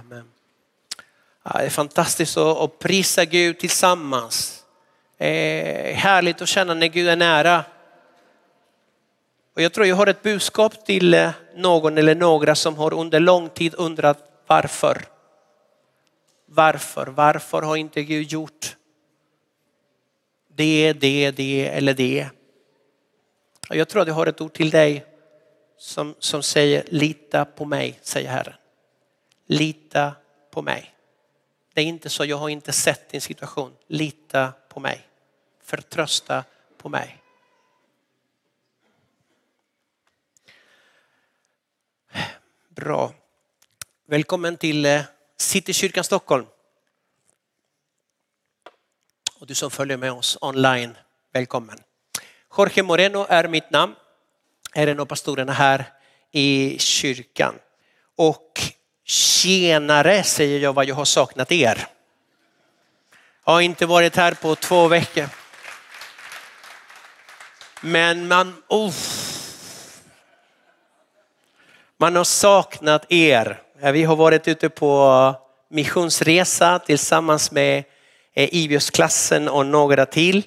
Amen. Ja, det är fantastiskt att prisa Gud tillsammans. Eh, härligt att känna när Gud är nära. Och jag tror jag har ett budskap till eh, någon eller några som har under lång tid undrat varför. Varför, varför har inte Gud gjort det, det, det eller det? Och jag tror att jag har ett ord till dig som, som säger lita på mig, säger Herren. Lita på mig. Det är inte så, jag har inte sett din situation. Lita på mig. Förtrösta på mig. Bra. Välkommen till eh, Citykyrkan Stockholm. Och du som följer med oss online, välkommen. Jorge Moreno är mitt namn. Är en av pastorerna här i kyrkan. Och tjenare säger jag vad jag har saknat er. Jag har inte varit här på två veckor. Men man, oh, man har saknat er. Vi har varit ute på missionsresa tillsammans med eh, Ivius-klassen och några till.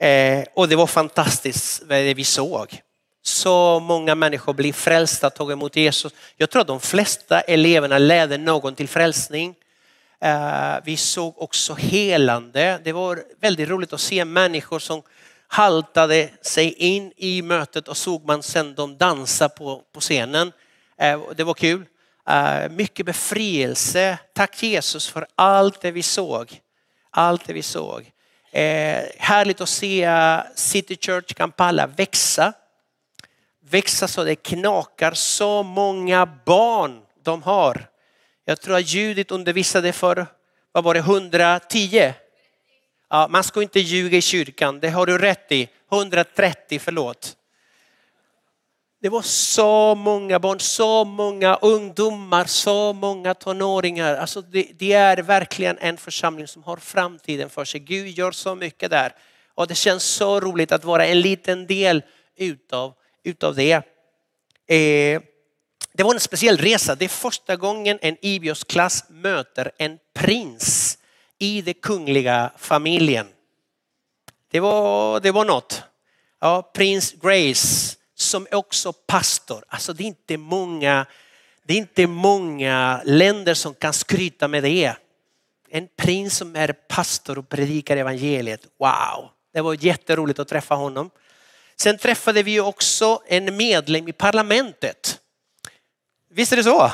Eh, och det var fantastiskt det vi såg. Så många människor blir frälsta, tog emot Jesus. Jag tror att de flesta eleverna ledde någon till frälsning. Eh, vi såg också helande. Det var väldigt roligt att se människor som haltade sig in i mötet och såg man sen dem dansa på, på scenen. Eh, det var kul. Eh, mycket befrielse. Tack Jesus för allt det vi såg. Allt det vi såg. Härligt att se City Church Kampala växa växa så det knakar. Så många barn de har. Jag tror att Judit undervisade för, vad var det, 110? Ja, man ska inte ljuga i kyrkan, det har du rätt i. 130, förlåt. Det var så många barn, så många ungdomar, så många tonåringar. Alltså det, det, är verkligen en församling som har framtiden för sig. Gud gör så mycket där. Och det känns så roligt att vara en liten del utav utav det. Eh, det var en speciell resa. Det är första gången en Ibios-klass möter en prins i den kungliga familjen. Det var, det var något. Ja, prins Grace som är också pastor. Alltså det är inte många, det är inte många länder som kan skryta med det. En prins som är pastor och predikar evangeliet. Wow, det var jätteroligt att träffa honom. Sen träffade vi också en medlem i parlamentet. Visst är det så?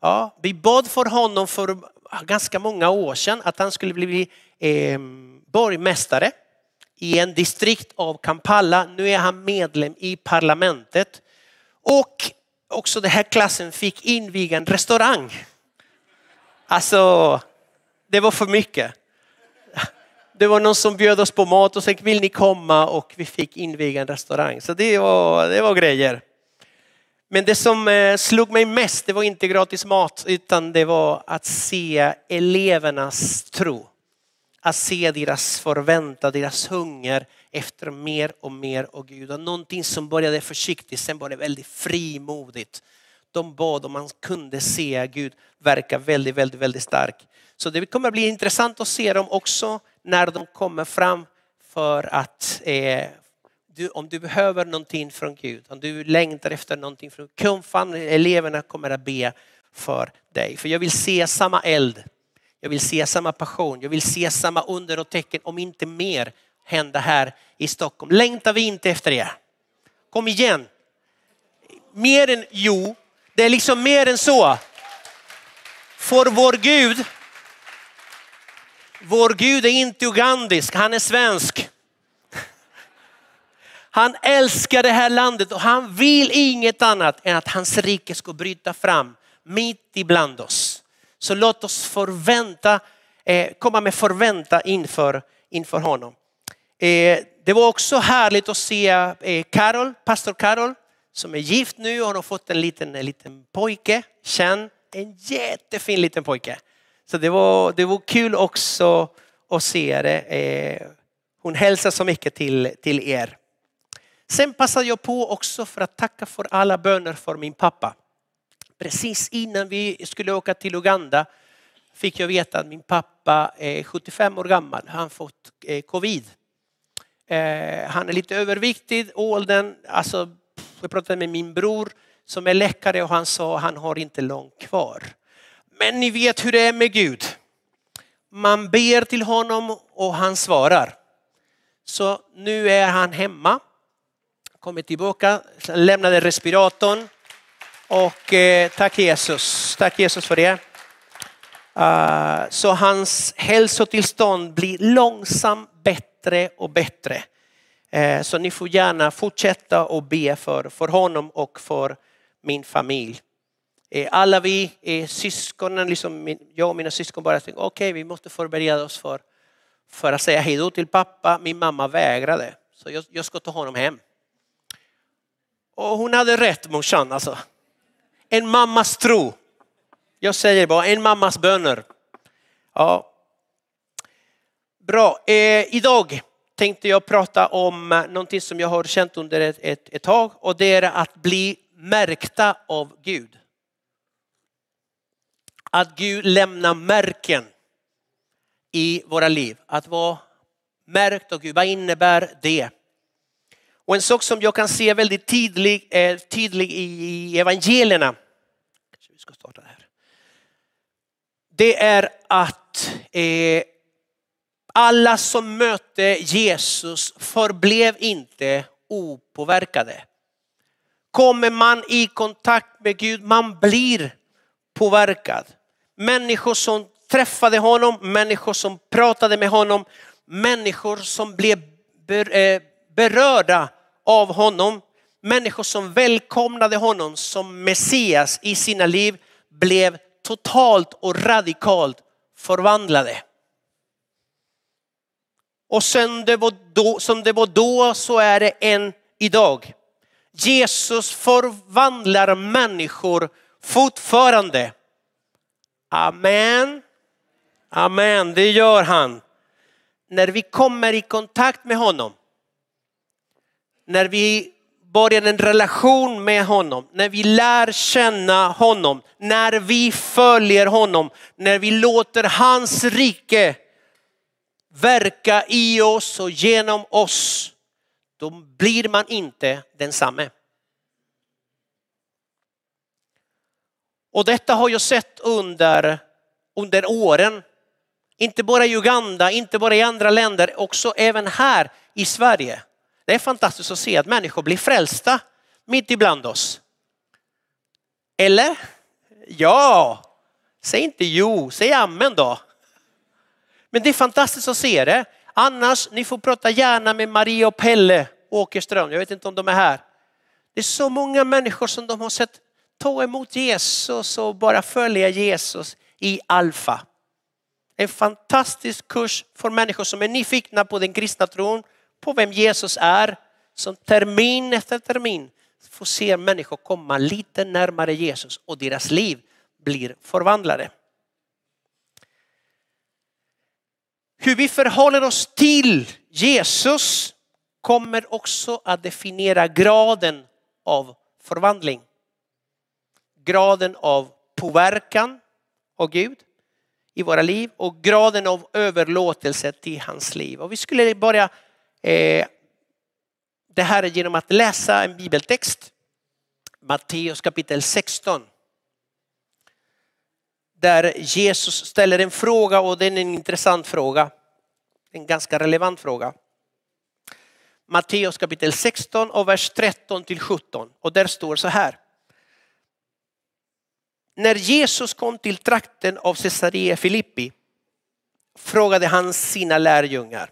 Ja, vi bad för honom för ganska många år sedan att han skulle bli eh, borgmästare i en distrikt av Kampala. Nu är han medlem i parlamentet. Och också den här klassen fick inviga en restaurang. Alltså, det var för mycket det var någon som bjöd oss på mat och sa vill ni komma och vi fick inviga en restaurang. Så det var, det var grejer. Men det som eh, slog mig mest det var inte gratis mat utan det var att se elevernas tro. Att se deras förväntan, deras hunger efter mer och mer av Gud. Och någonting som började försiktigt, sen var det väldigt frimodigt. De bad och man kunde se Gud verka väldigt, väldigt, väldigt stark. Så det kommer att bli intressant att se dem också när de kommer fram för att eh, du, om du behöver någonting från Gud, om du längtar efter någonting från Gud, eleverna kommer att be för dig. För jag vill se samma eld, jag vill se samma passion, jag vill se samma under och tecken, om inte mer, hända här i Stockholm. Längtar vi inte efter det? Kom igen. Mer än, jo, det är liksom mer än så. För vår Gud vår Gud är inte ugandisk, han är svensk. Han älskar det här landet och han vill inget annat än att hans rike ska bryta fram mitt ibland oss. Så låt oss förvänta, eh, komma med förvänta inför, inför honom. Eh, det var också härligt att se eh, Carol, pastor Carol som är gift nu och har fått en liten, en liten pojke, Känn, en jättefin liten pojke. Så det var, det var kul också att se det. Eh, hon hälsar så mycket till, till er. Sen passade jag på också för att tacka för alla böner för min pappa. Precis innan vi skulle åka till Uganda fick jag veta att min pappa är 75 år gammal. Han fått eh, covid. Eh, han är lite överviktig, åldern, alltså jag pratade med min bror som är läkare och han sa att han har inte långt kvar. Men ni vet hur det är med Gud. Man ber till honom och han svarar. Så nu är han hemma, kommer tillbaka, lämnade respiratorn och eh, tack Jesus, tack Jesus för det. Uh, så hans hälsotillstånd blir långsamt bättre och bättre. Uh, så ni får gärna fortsätta och be för, för honom och för min familj. Eh, alla vi är syskonen, liksom jag och mina syskon bara tänkte okej okay, vi måste förbereda oss för, för att säga hej då till pappa. Min mamma vägrade så jag, jag ska ta honom hem. Och hon hade rätt morsan alltså. En mammas tro. Jag säger bara en mammas böner. Ja. Bra, eh, idag tänkte jag prata om eh, någonting som jag har känt under ett, ett, ett tag och det är att bli märkta av Gud. Att Gud lämnar märken i våra liv. Att vara märkt av Gud, vad innebär det? Och en sak som jag kan se väldigt tydlig, eh, tydlig i evangelierna. Vi ska starta här. Det är att eh, alla som mötte Jesus förblev inte opåverkade. Kommer man i kontakt med Gud, man blir påverkad. Människor som träffade honom, människor som pratade med honom, människor som blev eh, berörda av honom. Människor som välkomnade honom som Messias i sina liv blev totalt och radikalt förvandlade. Och som det, var då, som det var då så är det än idag. Jesus förvandlar människor fortfarande. Amen. Amen, det gör han. När vi kommer i kontakt med honom när vi börjar en relation med honom, när vi lär känna honom, när vi följer honom, när vi låter hans rike verka i oss och genom oss, då blir man inte densamme. Och detta har jag sett under, under åren. Inte bara i Uganda, inte bara i andra länder, också även här i Sverige. Det är fantastiskt att se att människor blir frälsta mitt ibland oss. Eller? Ja, säg inte jo, säg amen då. Men det är fantastiskt att se det. Annars, ni får prata gärna med Maria och Pelle Åkerström. Jag vet inte om de är här. Det är så många människor som de har sett ta emot Jesus och bara följa Jesus i alfa. En fantastisk kurs för människor som är nyfikna på den kristna tron på vem Jesus är, som termin efter termin får se människor komma lite närmare Jesus och deras liv blir förvandlade. Hur vi förhåller oss till Jesus kommer också att definiera graden av förvandling. Graden av påverkan av Gud i våra liv och graden av överlåtelse till hans liv. Och vi skulle börja Eh, det här är genom att läsa en bibeltext, Matteus kapitel 16. Där Jesus ställer en fråga och det är en intressant fråga. En ganska relevant fråga. Matteus kapitel 16 och vers 13 till 17 och där står så här. När Jesus kom till trakten av Caesarea Filippi frågade han sina lärjungar.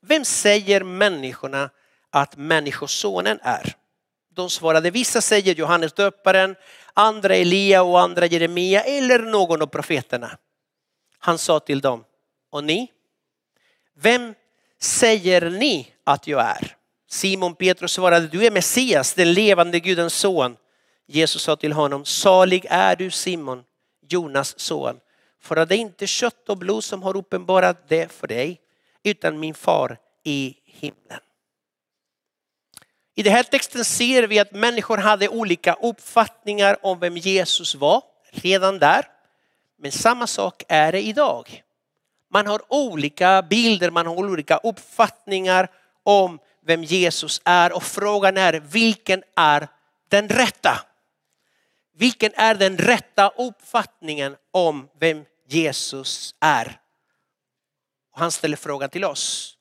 Vem säger människorna att människosonen är? De svarade, vissa säger Johannes döparen, andra Elia och andra Jeremia eller någon av profeterna. Han sa till dem, och ni? Vem säger ni att jag är? Simon Petrus svarade, du är Messias, den levande Gudens son. Jesus sa till honom, salig är du Simon, Jonas son. För att det är inte kött och blod som har uppenbarat det för dig, utan min far i himlen. I den här texten ser vi att människor hade olika uppfattningar om vem Jesus var redan där. Men samma sak är det idag. Man har olika bilder, man har olika uppfattningar om vem Jesus är och frågan är vilken är den rätta? Vilken är den rätta uppfattningen om vem Jesus är? Och han ställer frågan till oss.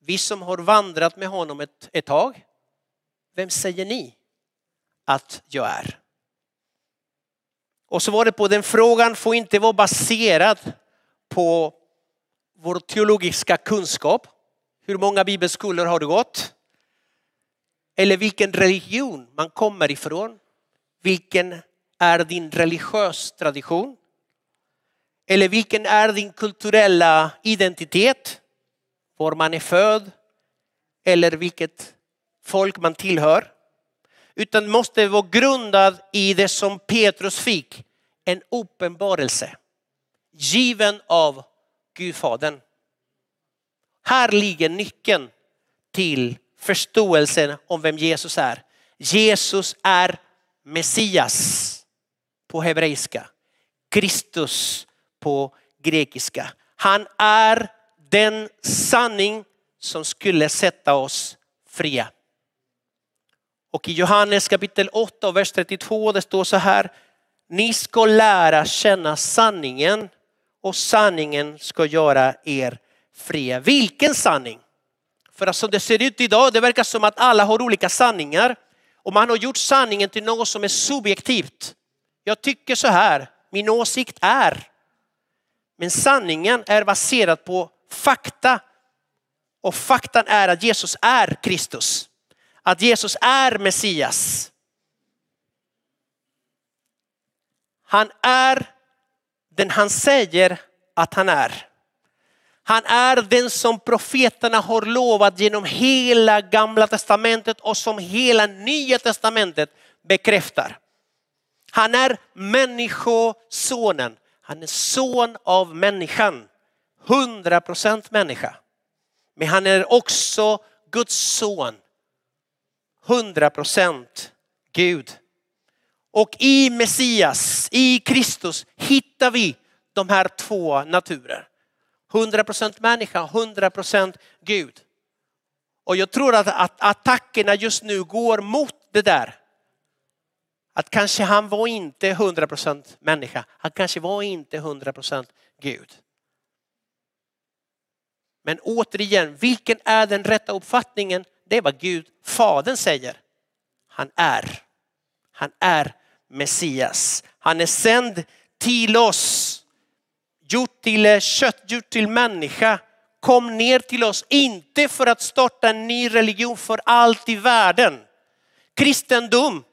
Vi som har vandrat med honom ett, ett tag, vem säger ni att jag är? Och så var det på den frågan får inte vara baserad på vår teologiska kunskap. Hur många bibelskolor har du gått? Eller vilken religion man kommer ifrån. Vilken är din religiös tradition? Eller vilken är din kulturella identitet? Var man är född? Eller vilket folk man tillhör? Utan måste vara grundad i det som Petrus fick, en uppenbarelse. Given av Gudfadern. Här ligger nyckeln till förståelsen om vem Jesus är. Jesus är Messias på hebreiska. Kristus på grekiska. Han är den sanning som skulle sätta oss fria. Och i Johannes kapitel 8 och vers 32 det står så här. Ni ska lära känna sanningen och sanningen ska göra er fria. Vilken sanning? För att som det ser ut idag, det verkar som att alla har olika sanningar. Och man har gjort sanningen till något som är subjektivt. Jag tycker så här, min åsikt är. Men sanningen är baserad på fakta. Och faktan är att Jesus är Kristus. Att Jesus är Messias. Han är den han säger att han är. Han är den som profeterna har lovat genom hela gamla testamentet och som hela nya testamentet bekräftar. Han är människosonen. Han är son av människan. 100 procent människa. Men han är också Guds son. 100 procent Gud. Och i Messias, i Kristus hittar vi de här två naturer. 100 procent människa, 100 procent Gud. Och jag tror att, att attackerna just nu går mot det där. Att kanske han var inte 100 procent människa, han kanske var inte 100 procent Gud. Men återigen, vilken är den rätta uppfattningen? Det är vad Gud, Fadern säger. Han är. Han är Messias. Han är sänd till oss. Gjort till eh, kött, gjort till människa. Kom ner till oss, inte för att starta en ny religion för allt i världen. Kristendom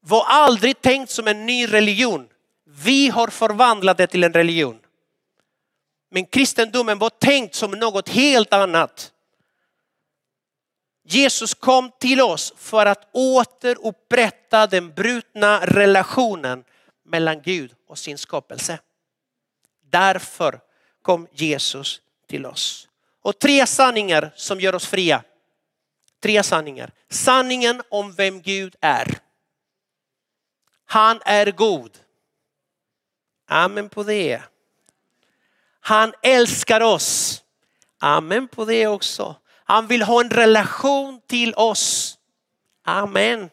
var aldrig tänkt som en ny religion. Vi har förvandlat det till en religion. Men kristendomen var tänkt som något helt annat. Jesus kom till oss för att återupprätta den brutna relationen mellan Gud och sin skapelse. Därför kom Jesus till oss. Och tre sanningar som gör oss fria. Tre sanningar. Sanningen om vem Gud är. Han är god. Amen på det. Han älskar oss. Amen på det också. Han vill ha en relation till oss. Amen.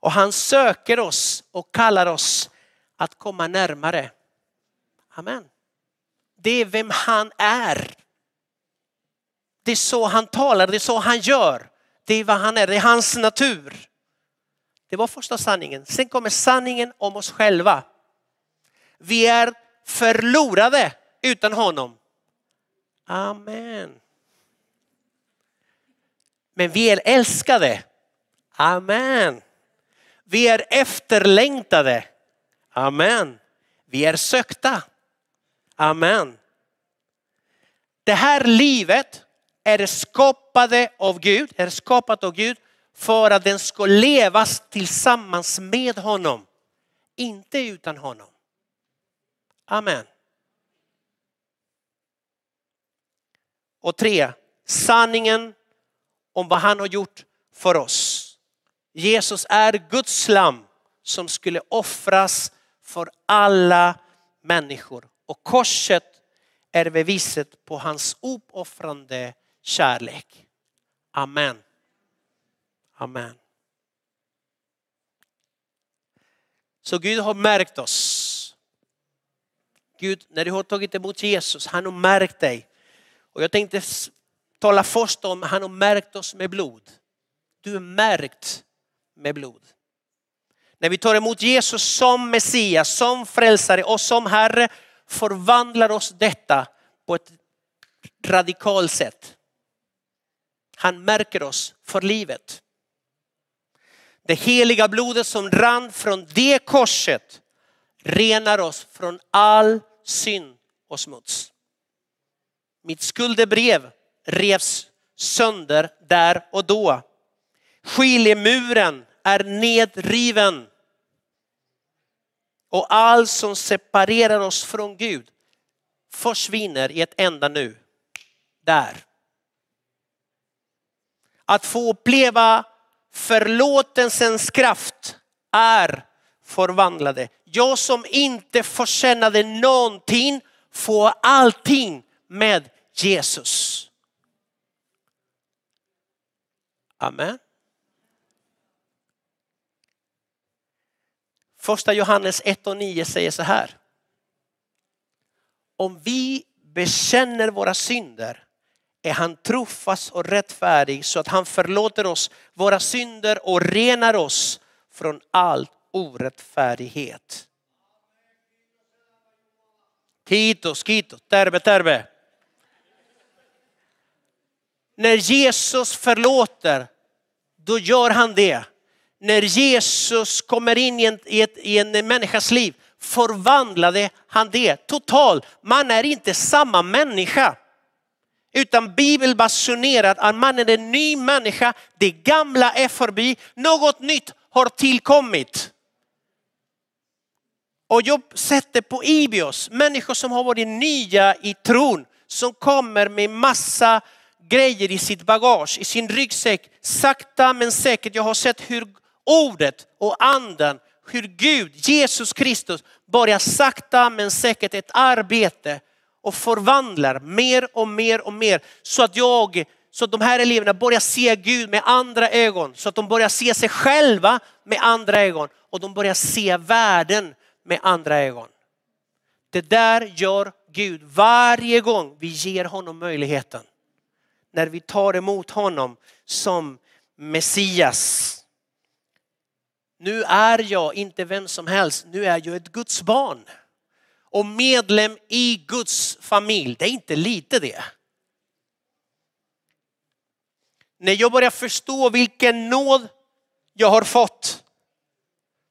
Och han söker oss och kallar oss att komma närmare. Amen. Det är vem han är. Det är så han talar, det är så han gör. Det är vad han är, det är hans natur. Det var första sanningen. Sen kommer sanningen om oss själva. Vi är förlorade utan honom. Amen. Men vi är älskade. Amen. Vi är efterlängtade. Amen. Vi är sökta. Amen. Det här livet är skapade av Gud, är skapat av Gud för att den ska levas tillsammans med honom. Inte utan honom. Amen. Och tre, sanningen om vad han har gjort för oss. Jesus är Guds lam som skulle offras för alla människor. Och korset är beviset på hans uppoffrande kärlek. Amen. Amen. Så Gud har märkt oss. Gud, när du har tagit emot Jesus, han har märkt dig. Och jag tänkte tala först om, han har märkt oss med blod. Du är märkt med blod. När vi tar emot Jesus som Messias, som frälsare och som Herre förvandlar oss detta på ett radikalt sätt. Han märker oss för livet. Det heliga blodet som rann från det korset renar oss från all synd och smuts. Mitt skuldebrev revs sönder där och då. Skiljemuren är nedriven. Och allt som separerar oss från Gud försvinner i ett enda nu. Där. Att få uppleva förlåtelsens kraft är förvandlade. Jag som inte förtjänade någonting får allting med Jesus. Amen. Första Johannes 1 och 9 säger så här. Om vi bekänner våra synder är han trofast och rättfärdig så att han förlåter oss våra synder och renar oss från all orättfärdighet. Kitos, kitos, terve, terve. När Jesus förlåter, då gör han det. När Jesus kommer in i en, i, ett, i en människas liv förvandlade han det totalt. Man är inte samma människa. Utan Bibeln basunerar att man är en ny människa, det gamla är förbi, något nytt har tillkommit. Och jag sätter på Ibios människor som har varit nya i tron, som kommer med massa grejer i sitt bagage, i sin ryggsäck. Sakta men säkert, jag har sett hur ordet och anden, hur Gud, Jesus Kristus börjar sakta men säkert ett arbete och förvandlar mer och mer och mer så att jag, så att de här eleverna börjar se Gud med andra ögon, så att de börjar se sig själva med andra ögon och de börjar se världen med andra ögon. Det där gör Gud varje gång vi ger honom möjligheten. När vi tar emot honom som Messias. Nu är jag inte vem som helst, nu är jag ett Guds barn. Och medlem i Guds familj, det är inte lite det. När jag börjar förstå vilken nåd jag har fått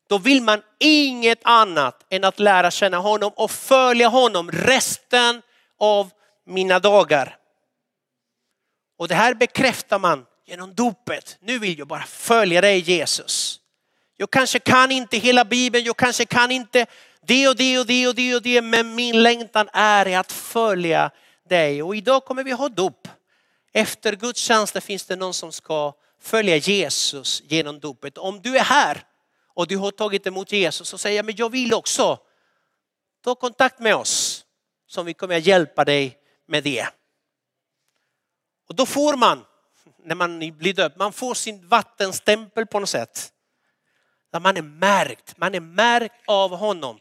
då vill man inget annat än att lära känna honom och följa honom resten av mina dagar. Och det här bekräftar man genom dopet. Nu vill jag bara följa dig Jesus. Jag kanske kan inte hela Bibeln, jag kanske kan inte det och det och det och det och det, men min längtan är att följa dig. Och idag kommer vi ha dop. Efter gudstjänsten finns det någon som ska följa Jesus genom dopet. Om du är här och du har tagit emot Jesus och säger, men jag vill också. Ta kontakt med oss som vi kommer att hjälpa dig med det. Och då får man, när man blir döpt, man får sin vattenstämpel på något sätt. Där man är märkt, man är märkt av honom.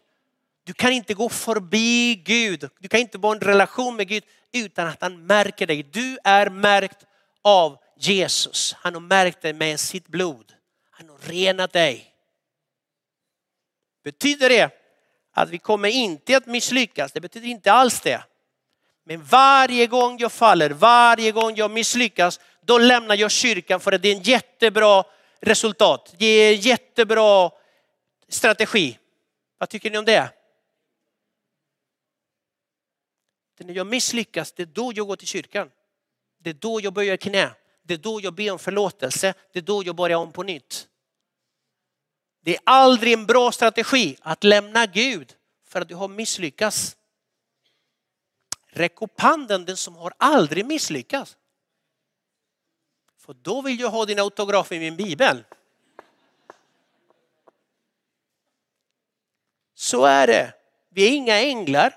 Du kan inte gå förbi Gud, du kan inte vara en relation med Gud utan att han märker dig. Du är märkt av Jesus. Han har märkt dig med sitt blod. Han har renat dig. Betyder det att vi kommer inte att misslyckas? Det betyder inte alls det. Men varje gång jag faller, varje gång jag misslyckas, då lämnar jag kyrkan för att det är en jättebra resultat. Det är en jättebra strategi. Vad tycker ni om det? det när jag misslyckas, det är då jag går till kyrkan. Det är då jag böjer knä. Det är då jag ber om förlåtelse. Det är då jag börjar om på nytt. Det är aldrig en bra strategi att lämna Gud för att du har misslyckats. Räck upp handen den som har aldrig misslyckats. Och då vill jag ha din autograf i min bibel. Så är det. Vi är inga änglar,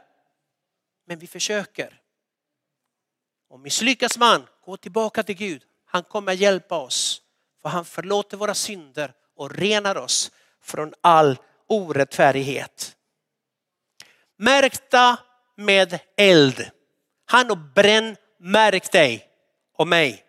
men vi försöker. Och misslyckas man, gå tillbaka till Gud. Han kommer hjälpa oss. För han förlåter våra synder och renar oss från all orättfärdighet. Märkta med eld. Han har brännmärkt dig och mig.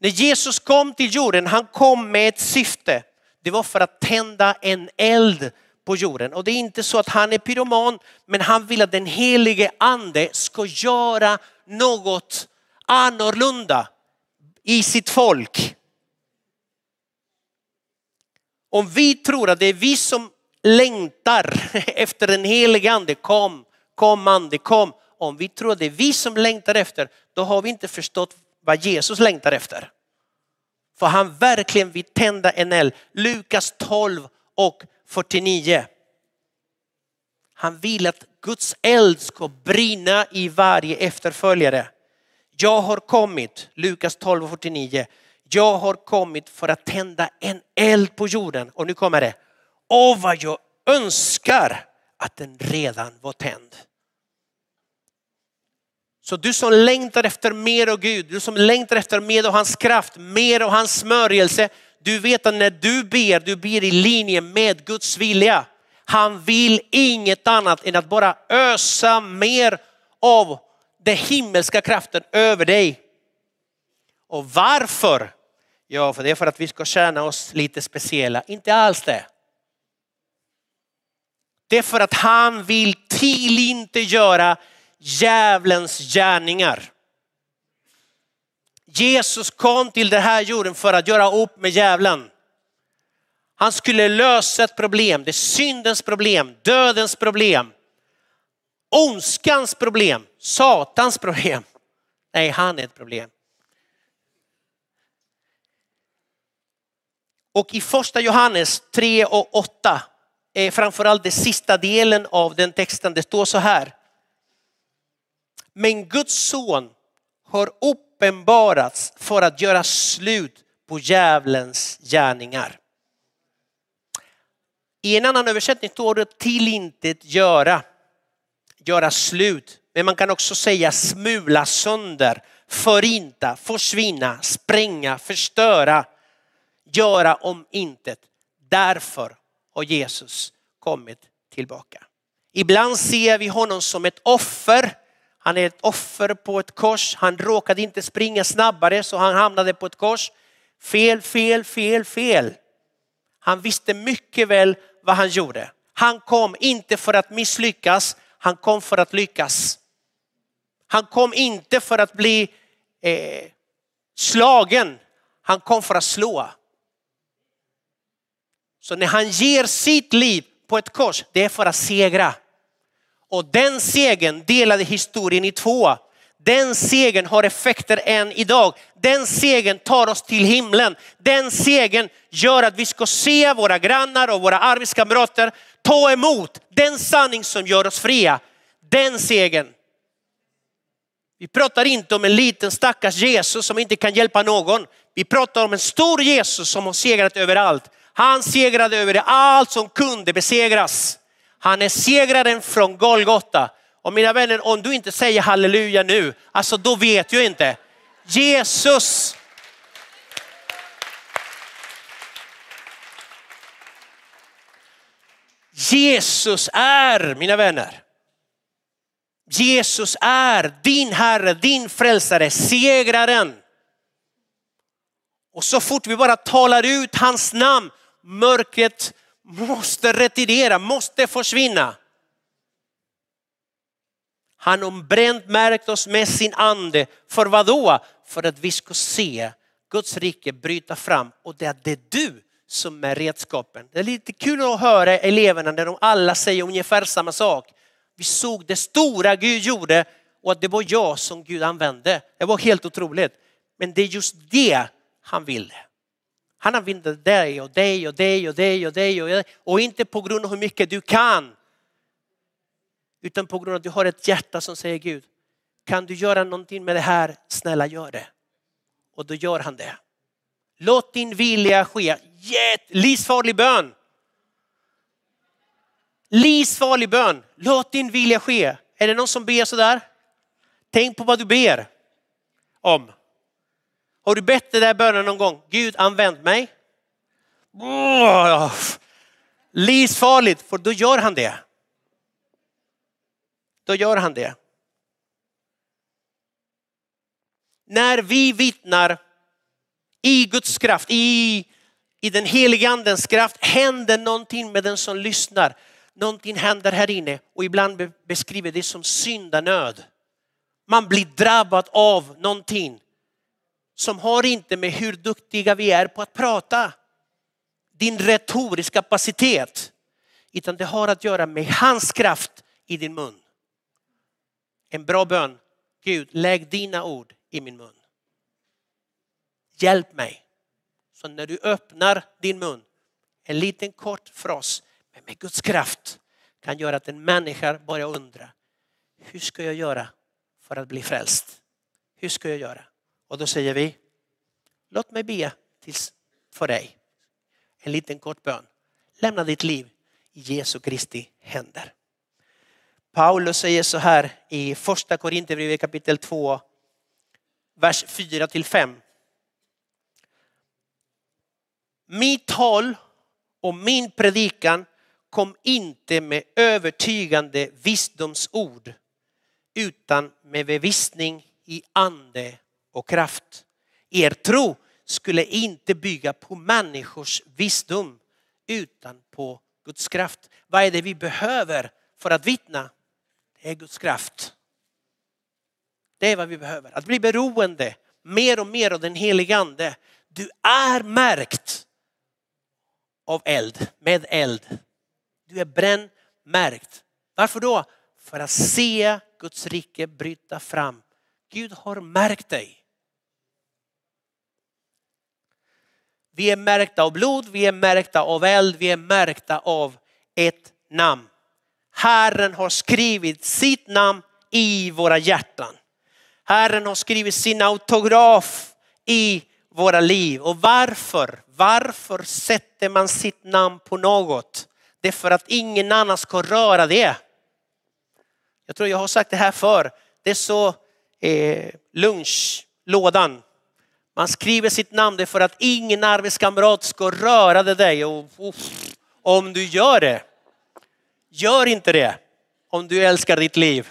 När Jesus kom till jorden, han kom med ett syfte. Det var för att tända en eld på jorden. Och det är inte så att han är pyroman, men han vill att den helige ande ska göra något annorlunda i sitt folk. Om vi tror att det är vi som längtar efter den helige ande, kom, kom ande, kom. Om vi tror att det är vi som längtar efter, då har vi inte förstått vad Jesus längtar efter. För han verkligen vill tända en eld. Lukas 12 och 49. Han vill att Guds eld ska brinna i varje efterföljare. Jag har kommit, Lukas 12 och 49. Jag har kommit för att tända en eld på jorden. Och nu kommer det. Och vad jag önskar att den redan var tänd. Så du som längtar efter mer av Gud, du som längtar efter mer av hans kraft, mer av hans smörjelse. Du vet att när du ber, du ber i linje med Guds vilja. Han vill inget annat än att bara ösa mer av den himmelska kraften över dig. Och varför? Ja, för det är för att vi ska känna oss lite speciella. Inte alls det. Det är för att han vill till inte göra djävulens gärningar. Jesus kom till den här jorden för att göra upp med djävulen. Han skulle lösa ett problem, det är syndens problem, dödens problem, ondskans problem, satans problem. Nej, han är ett problem. Och i första Johannes 3 och 8 är framförallt den sista delen av den texten. Det står så här. Men Guds son har uppenbarats för att göra slut på djävulens gärningar. I en annan översättning står det till intet göra, göra slut. Men man kan också säga smula sönder, förinta, försvinna, spränga, förstöra, göra om intet. Därför har Jesus kommit tillbaka. Ibland ser vi honom som ett offer. Han är ett offer på ett kors. Han råkade inte springa snabbare så han hamnade på ett kors. Fel, fel, fel, fel. Han visste mycket väl vad han gjorde. Han kom inte för att misslyckas, han kom för att lyckas. Han kom inte för att bli eh, slagen, han kom för att slå. Så när han ger sitt liv på ett kors, det är för att segra. Och den segern delade historien i två. Den segern har effekter än idag. Den segern tar oss till himlen. Den segern gör att vi ska se våra grannar och våra arbetskamrater ta emot den sanning som gör oss fria. Den segern. Vi pratar inte om en liten stackars Jesus som inte kan hjälpa någon. Vi pratar om en stor Jesus som har segrat överallt. Han segrade över allt som kunde besegras. Han är segraren från Golgata. Och mina vänner, om du inte säger halleluja nu, alltså då vet jag inte. Jesus. Jesus är, mina vänner, Jesus är din Herre, din frälsare, segraren. Och så fort vi bara talar ut hans namn, mörkret måste retirera, måste försvinna. Han har oss med sin ande. För vad då? För att vi ska se Guds rike bryta fram och det är det du som är redskapen. Det är lite kul att höra eleverna när de alla säger ungefär samma sak. Vi såg det stora Gud gjorde och att det var jag som Gud använde. Det var helt otroligt. Men det är just det han ville. Han använder dig och dig och dig och dig och dig och, dig. och inte på grund av hur mycket du kan. Utan på grund av att du har ett hjärta som säger Gud, kan du göra någonting med det här? Snälla gör det. Och då gör han det. Låt din vilja ske. Livsfarlig bön. Livsfarlig bön. Låt din vilja ske. Är det någon som ber sådär? Tänk på vad du ber om. Har du bett den där bönen någon gång? Gud använd mig. Oh, livsfarligt, för då gör han det. Då gör han det. När vi vittnar i Guds kraft, i, i den heliga andens kraft händer någonting med den som lyssnar. Någonting händer här inne och ibland beskriver det som syndanöd. Man blir drabbad av någonting som har inte med hur duktiga vi är på att prata, din retoriska kapacitet, utan det har att göra med hans kraft i din mun. En bra bön. Gud, lägg dina ord i min mun. Hjälp mig. Så när du öppnar din mun, en liten kort fras, men med Guds kraft kan göra att en människa börjar undra, hur ska jag göra för att bli frälst? Hur ska jag göra? Och då säger vi, låt mig be tills för dig. En liten kort bön. Lämna ditt liv i Jesu Kristi händer. Paulus säger så här i första Korinthierbrevet kapitel 2, vers 4 till 5. Mitt tal och min predikan kom inte med övertygande visdomsord utan med bevisning i ande och kraft. Er tro skulle inte bygga på människors visdom utan på Guds kraft. Vad är det vi behöver för att vittna? Det är Guds kraft. Det är vad vi behöver. Att bli beroende mer och mer av den helige ande. Du är märkt av eld, med eld. Du är brännmärkt. Varför då? För att se Guds rike bryta fram. Gud har märkt dig. Vi är märkta av blod, vi är märkta av eld, vi är märkta av ett namn. Herren har skrivit sitt namn i våra hjärtan. Herren har skrivit sin autograf i våra liv. Och varför? Varför sätter man sitt namn på något? Det är för att ingen annan ska röra det. Jag tror jag har sagt det här för. Det är så eh, lunchlådan. Man skriver sitt namn det för att ingen arbetskamrat ska röra det dig. Och, och, om du gör det, gör inte det om du älskar ditt liv.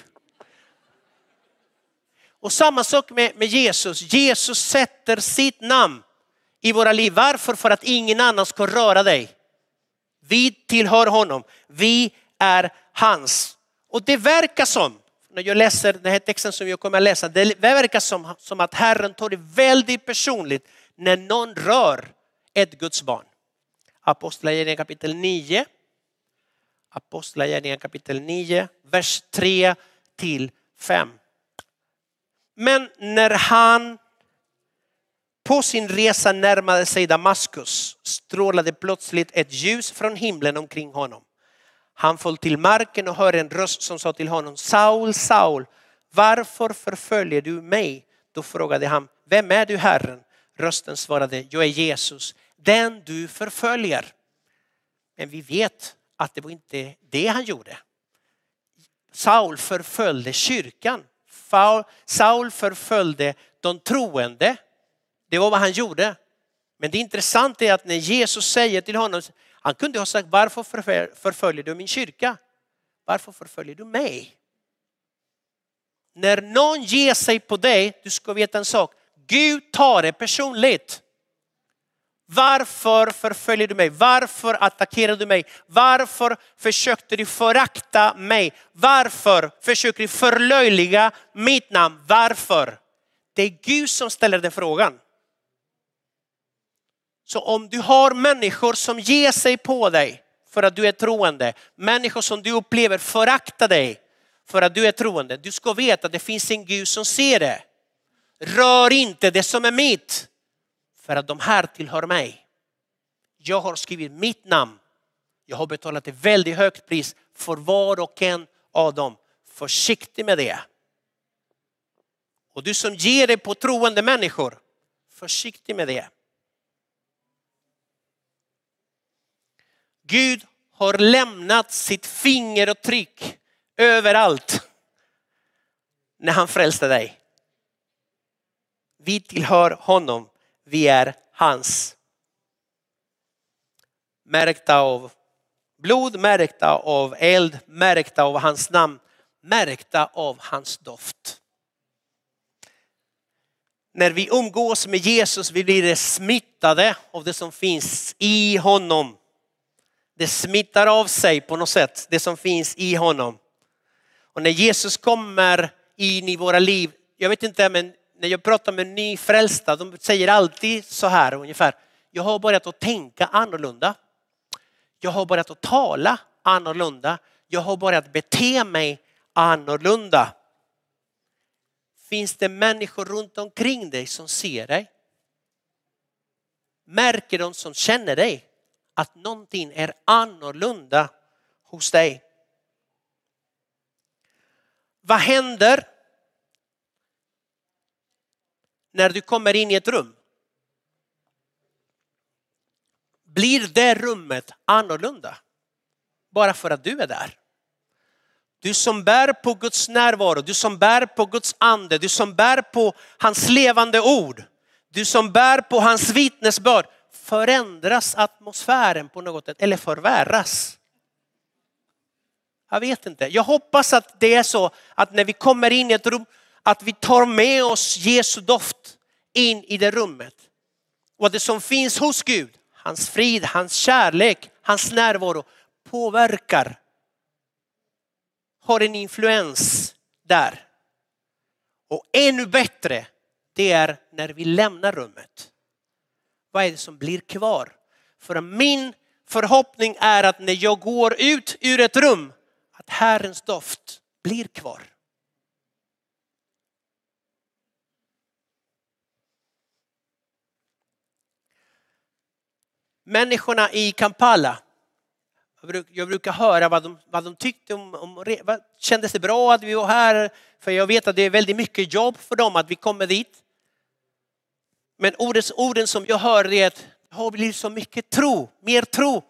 Och samma sak med, med Jesus. Jesus sätter sitt namn i våra liv. Varför? För att ingen annan ska röra dig. Vi tillhör honom. Vi är hans. Och det verkar som, när jag läser den här texten som jag kommer att läsa, det verkar som, som att Herren tar det väldigt personligt när någon rör ett Guds barn. Apostlagärningarna kapitel 9. Apostlagärningarna kapitel 9, vers 3 till 5. Men när han på sin resa närmade sig Damaskus strålade plötsligt ett ljus från himlen omkring honom. Han föll till marken och hörde en röst som sa till honom, Saul, Saul, varför förföljer du mig? Då frågade han, vem är du Herren? Rösten svarade, jag är Jesus, den du förföljer. Men vi vet att det var inte det han gjorde. Saul förföljde kyrkan. Saul förföljde de troende. Det var vad han gjorde. Men det intressanta är att när Jesus säger till honom, han kunde ha sagt varför förföljer du min kyrka? Varför förföljer du mig? När någon ger sig på dig, du ska veta en sak, Gud tar det personligt. Varför förföljer du mig? Varför attackerar du mig? Varför försökte du förakta mig? Varför försöker du förlöjliga mitt namn? Varför? Det är Gud som ställer den frågan. Så om du har människor som ger sig på dig för att du är troende, människor som du upplever förakta dig för att du är troende, du ska veta att det finns en Gud som ser det. Rör inte det som är mitt för att de här tillhör mig. Jag har skrivit mitt namn. Jag har betalat ett väldigt högt pris för var och en av dem. Försiktig med det. Och du som ger dig på troende människor, försiktig med det. Gud har lämnat sitt fingeravtryck överallt när han frälste dig. Vi tillhör honom, vi är hans. Märkta av blod, märkta av eld, märkta av hans namn, märkta av hans doft. När vi umgås med Jesus vi blir smittade av det som finns i honom. Det smittar av sig på något sätt, det som finns i honom. Och när Jesus kommer in i våra liv, jag vet inte men när jag pratar med nyfrälsta, de säger alltid så här ungefär. Jag har börjat att tänka annorlunda. Jag har börjat att tala annorlunda. Jag har börjat bete mig annorlunda. Finns det människor runt omkring dig som ser dig? Märker de som känner dig att någonting är annorlunda hos dig? Vad händer när du kommer in i ett rum? Blir det rummet annorlunda? Bara för att du är där. Du som bär på Guds närvaro, du som bär på Guds ande, du som bär på hans levande ord, du som bär på hans vittnesbörd. Förändras atmosfären på något sätt eller förvärras? Jag vet inte. Jag hoppas att det är så att när vi kommer in i ett rum att vi tar med oss Jesu doft in i det rummet. Och att det som finns hos Gud, hans frid, hans kärlek, hans närvaro påverkar. Har en influens där. Och ännu bättre, det är när vi lämnar rummet. Vad är det som blir kvar? För min förhoppning är att när jag går ut ur ett rum, att Herrens doft blir kvar. Människorna i Kampala, jag brukar höra vad de, vad de tyckte om, om vad, kändes det bra att vi var här? För jag vet att det är väldigt mycket jobb för dem att vi kommer dit. Men orden, orden som jag hör är att det har blivit så mycket tro, mer tro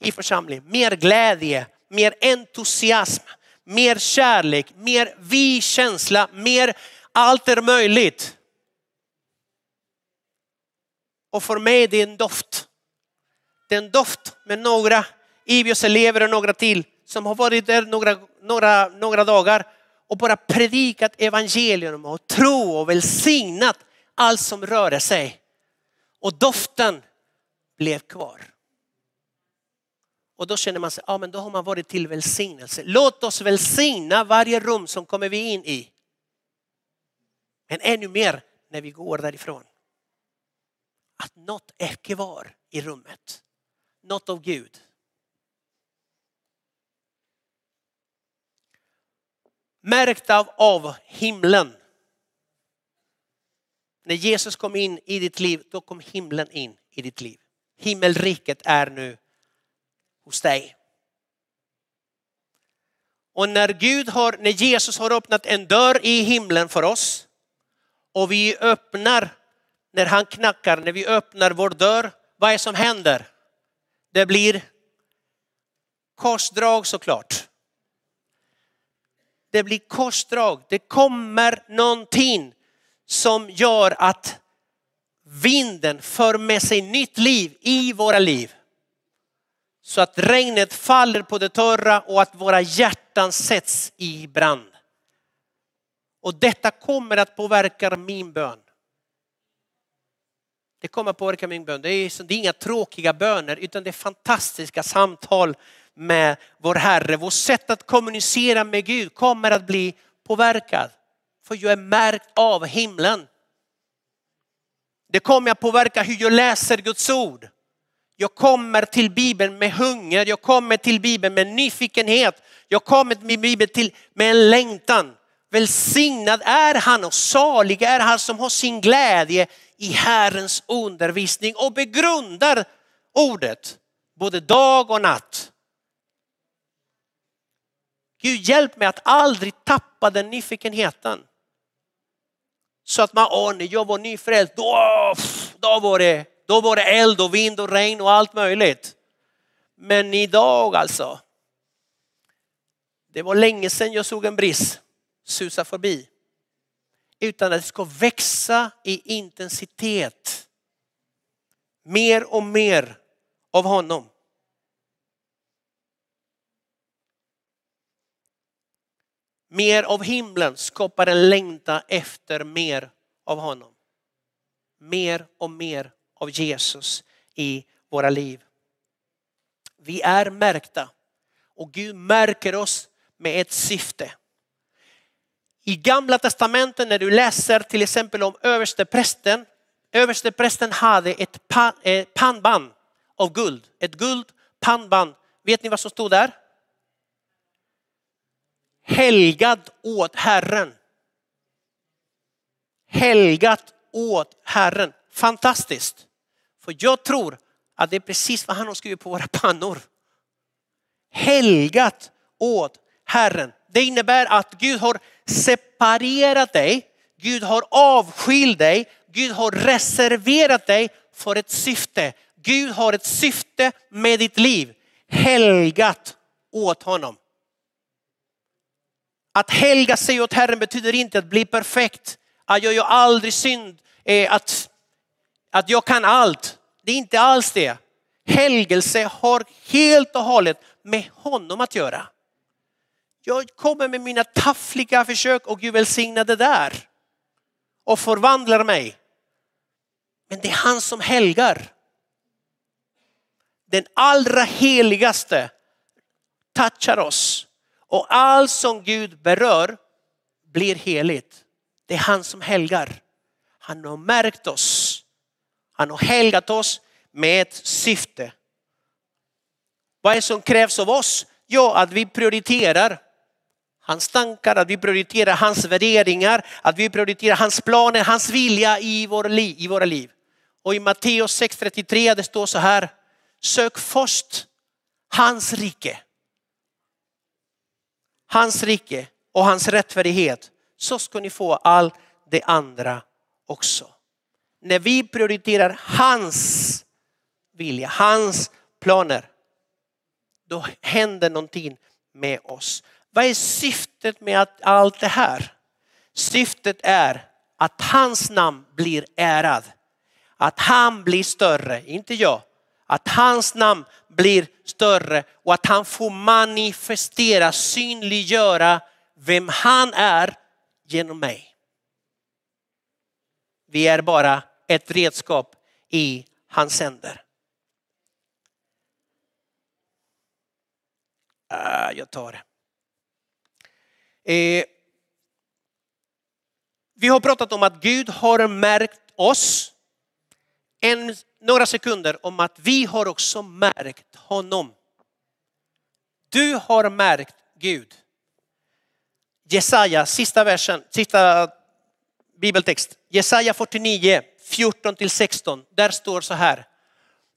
i församlingen, mer glädje, mer entusiasm, mer kärlek, mer vi-känsla, mer allt är möjligt. Och för mig är det en doft det är en doft med några Ibios elever och några till som har varit där några, några, några dagar och bara predikat evangelium och tro och välsignat allt som rörde sig. Och doften blev kvar. Och då känner man sig, ja men då har man varit till välsignelse. Låt oss välsigna varje rum som kommer vi in i. Men ännu mer när vi går därifrån. Att något är kvar i rummet något av Gud. Märkt av, av himlen. När Jesus kom in i ditt liv, då kom himlen in i ditt liv. Himmelriket är nu hos dig. Och när Gud har, när Jesus har öppnat en dörr i himlen för oss och vi öppnar, när han knackar, när vi öppnar vår dörr, vad är det som händer? Det blir korsdrag såklart. Det blir korsdrag. Det kommer någonting som gör att vinden för med sig nytt liv i våra liv. Så att regnet faller på det torra och att våra hjärtan sätts i brand. Och detta kommer att påverka min bön. Det kommer att påverka min bön. Det är, det är inga tråkiga böner utan det är fantastiska samtal med vår Herre. Vårt sätt att kommunicera med Gud kommer att bli påverkad. För jag är märkt av himlen. Det kommer att påverka hur jag läser Guds ord. Jag kommer till Bibeln med hunger, jag kommer till Bibeln med nyfikenhet. Jag kommer till Bibeln till, med en längtan. Välsignad är han och salig är han som har sin glädje i Herrens undervisning och begrundar ordet både dag och natt. Gud hjälp mig att aldrig tappa den nyfikenheten. Så att man, åh när jag var nyfrälst, då, då, var det, då var det eld och vind och regn och allt möjligt. Men idag alltså. Det var länge sedan jag såg en bris susa förbi. Utan att det ska växa i intensitet. Mer och mer av honom. Mer av himlen skapar en längtan efter mer av honom. Mer och mer av Jesus i våra liv. Vi är märkta och Gud märker oss med ett syfte. I gamla testamentet när du läser till exempel om översteprästen. Översteprästen hade ett pannband av guld. Ett guld pannband. Vet ni vad som stod där? Helgad åt Herren. Helgat åt Herren. Fantastiskt. För jag tror att det är precis vad han har skrivit på våra pannor. Helgat åt Herren. Det innebär att Gud har separerat dig. Gud har avskilt dig. Gud har reserverat dig för ett syfte. Gud har ett syfte med ditt liv. Helgat åt honom. Att helga sig åt Herren betyder inte att bli perfekt. Att jag gör aldrig synd. Eh, att, att jag kan allt. Det är inte alls det. Helgelse har helt och hållet med honom att göra. Jag kommer med mina taffliga försök och Gud välsignar det där. Och förvandlar mig. Men det är han som helgar. Den allra heligaste touchar oss. Och allt som Gud berör blir heligt. Det är han som helgar. Han har märkt oss. Han har helgat oss med ett syfte. Vad är det som krävs av oss? Jo, att vi prioriterar hans tankar, att vi prioriterar hans värderingar, att vi prioriterar hans planer, hans vilja i våra liv. I våra liv. Och i Matteus 6.33 det står så här, sök först hans rike. Hans rike och hans rättfärdighet så ska ni få allt det andra också. När vi prioriterar hans vilja, hans planer, då händer någonting med oss. Vad är syftet med allt det här? Syftet är att hans namn blir ärad. Att han blir större, inte jag. Att hans namn blir större och att han får manifestera, synliggöra vem han är genom mig. Vi är bara ett redskap i hans händer. Ah, jag tar det. Eh, vi har pratat om att Gud har märkt oss en, några sekunder om att vi har också märkt honom. Du har märkt Gud. Jesaja, sista versen, sista bibeltext. Jesaja 49, 14 till 16. Där står så här.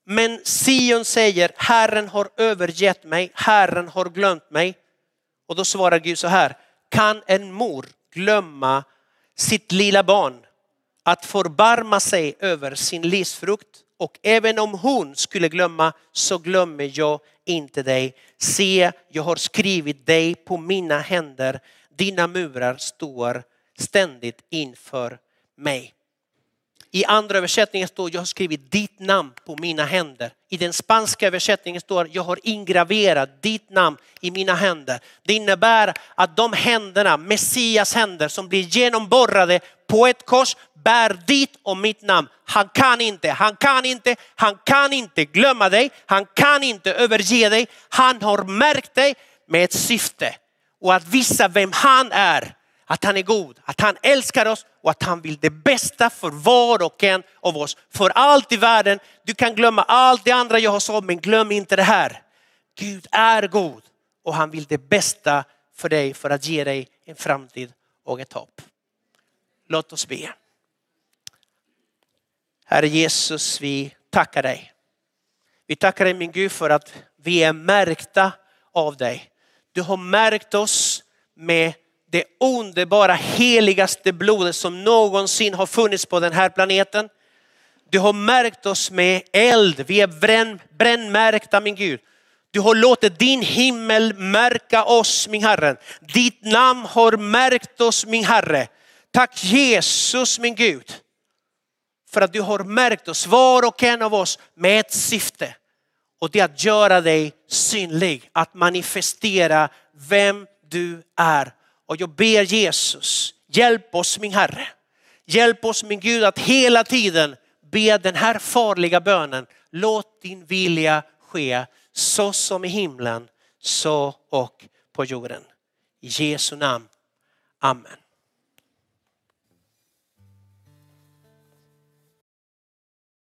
Men Sion säger, Herren har övergett mig, Herren har glömt mig. Och då svarar Gud så här, kan en mor glömma sitt lilla barn att förbarma sig över sin livsfrukt och även om hon skulle glömma så glömmer jag inte dig. Se, jag har skrivit dig på mina händer. Dina murar står ständigt inför mig. I andra översättningen står jag har skrivit ditt namn på mina händer. I den spanska översättningen står jag har ingraverat ditt namn i mina händer. Det innebär att de händerna, Messias händer som blir genomborrade på ett kors bär ditt och mitt namn. Han kan inte, han kan inte, han kan inte glömma dig. Han kan inte överge dig. Han har märkt dig med ett syfte och att visa vem han är att han är god, att han älskar oss och att han vill det bästa för var och en av oss. För allt i världen, du kan glömma allt det andra jag har sagt men glöm inte det här. Gud är god och han vill det bästa för dig för att ge dig en framtid och ett hopp. Låt oss be. Herre Jesus, vi tackar dig. Vi tackar dig min Gud för att vi är märkta av dig. Du har märkt oss med det underbara heligaste blodet som någonsin har funnits på den här planeten. Du har märkt oss med eld, vi är bränn, brännmärkta min Gud. Du har låtit din himmel märka oss min Herre. Ditt namn har märkt oss min Herre. Tack Jesus min Gud. För att du har märkt oss, var och en av oss med ett syfte. Och det är att göra dig synlig, att manifestera vem du är. Och jag ber Jesus, hjälp oss min Herre. Hjälp oss min Gud att hela tiden be den här farliga bönen. Låt din vilja ske så som i himlen, så och på jorden. I Jesu namn. Amen.